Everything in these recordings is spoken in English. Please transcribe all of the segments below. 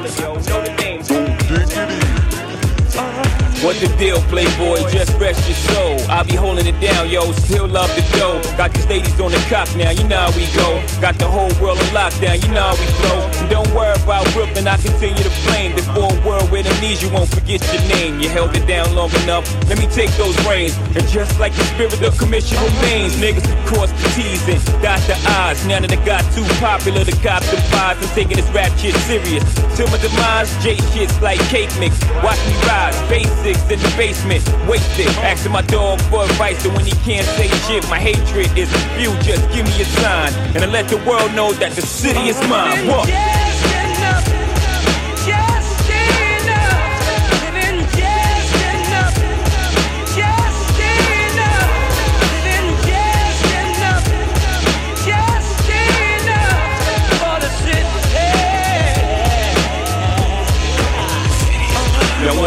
Brother, yo, know the name. What the deal, playboy? Just rest your soul. I'll be holding it down, yo. Still love the dough. Got these ladies on the cop now, you know how we go. Got the whole world on lockdown, you know how we flow. Don't worry about Brooklyn, I continue to flame. With amnesia won't forget your name. You held it down long enough. Let me take those reins. And just like the spirit of commission remains, niggas cross the T's and dot the I's. Now that I got too popular to cop the vibes, I'm taking this rap shit serious. Till my demise, J shit's like cake mix. Watch me rise, basics in the basement, wasted. Asking my dog for advice, and when he can't say shit, my hatred is few. Just give me a sign, and I let the world know that the city is mine. What?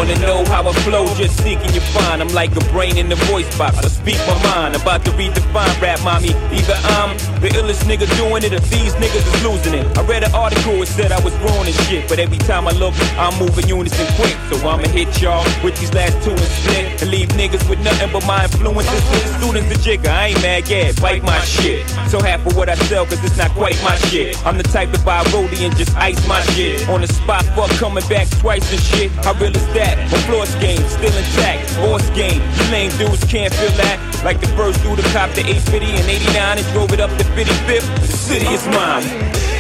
Wanna know how I flow, just seeking you find. I'm like a brain in the voice box. I speak my mind, about to redefine rap, mommy. Either I'm the illest nigga doing it, or these niggas is losing it. I read an article, it said I was ruining shit, but every time I look, I'm moving unison quick. So I'ma hit y'all with these last two and split, and leave niggas with nothing but my influences. The Students a jigger, I ain't mad, yeah, bite my shit. So half of what I sell, cause it's not quite my shit. I'm the type to buy rollie and just ice my shit. On the spot, fuck coming back twice and shit. How real is that? My floor game still intact. Boss game, you lame dudes can't feel that. Like the first dude to cop the 850 and 89 and drove it up to 55th. The city is mine.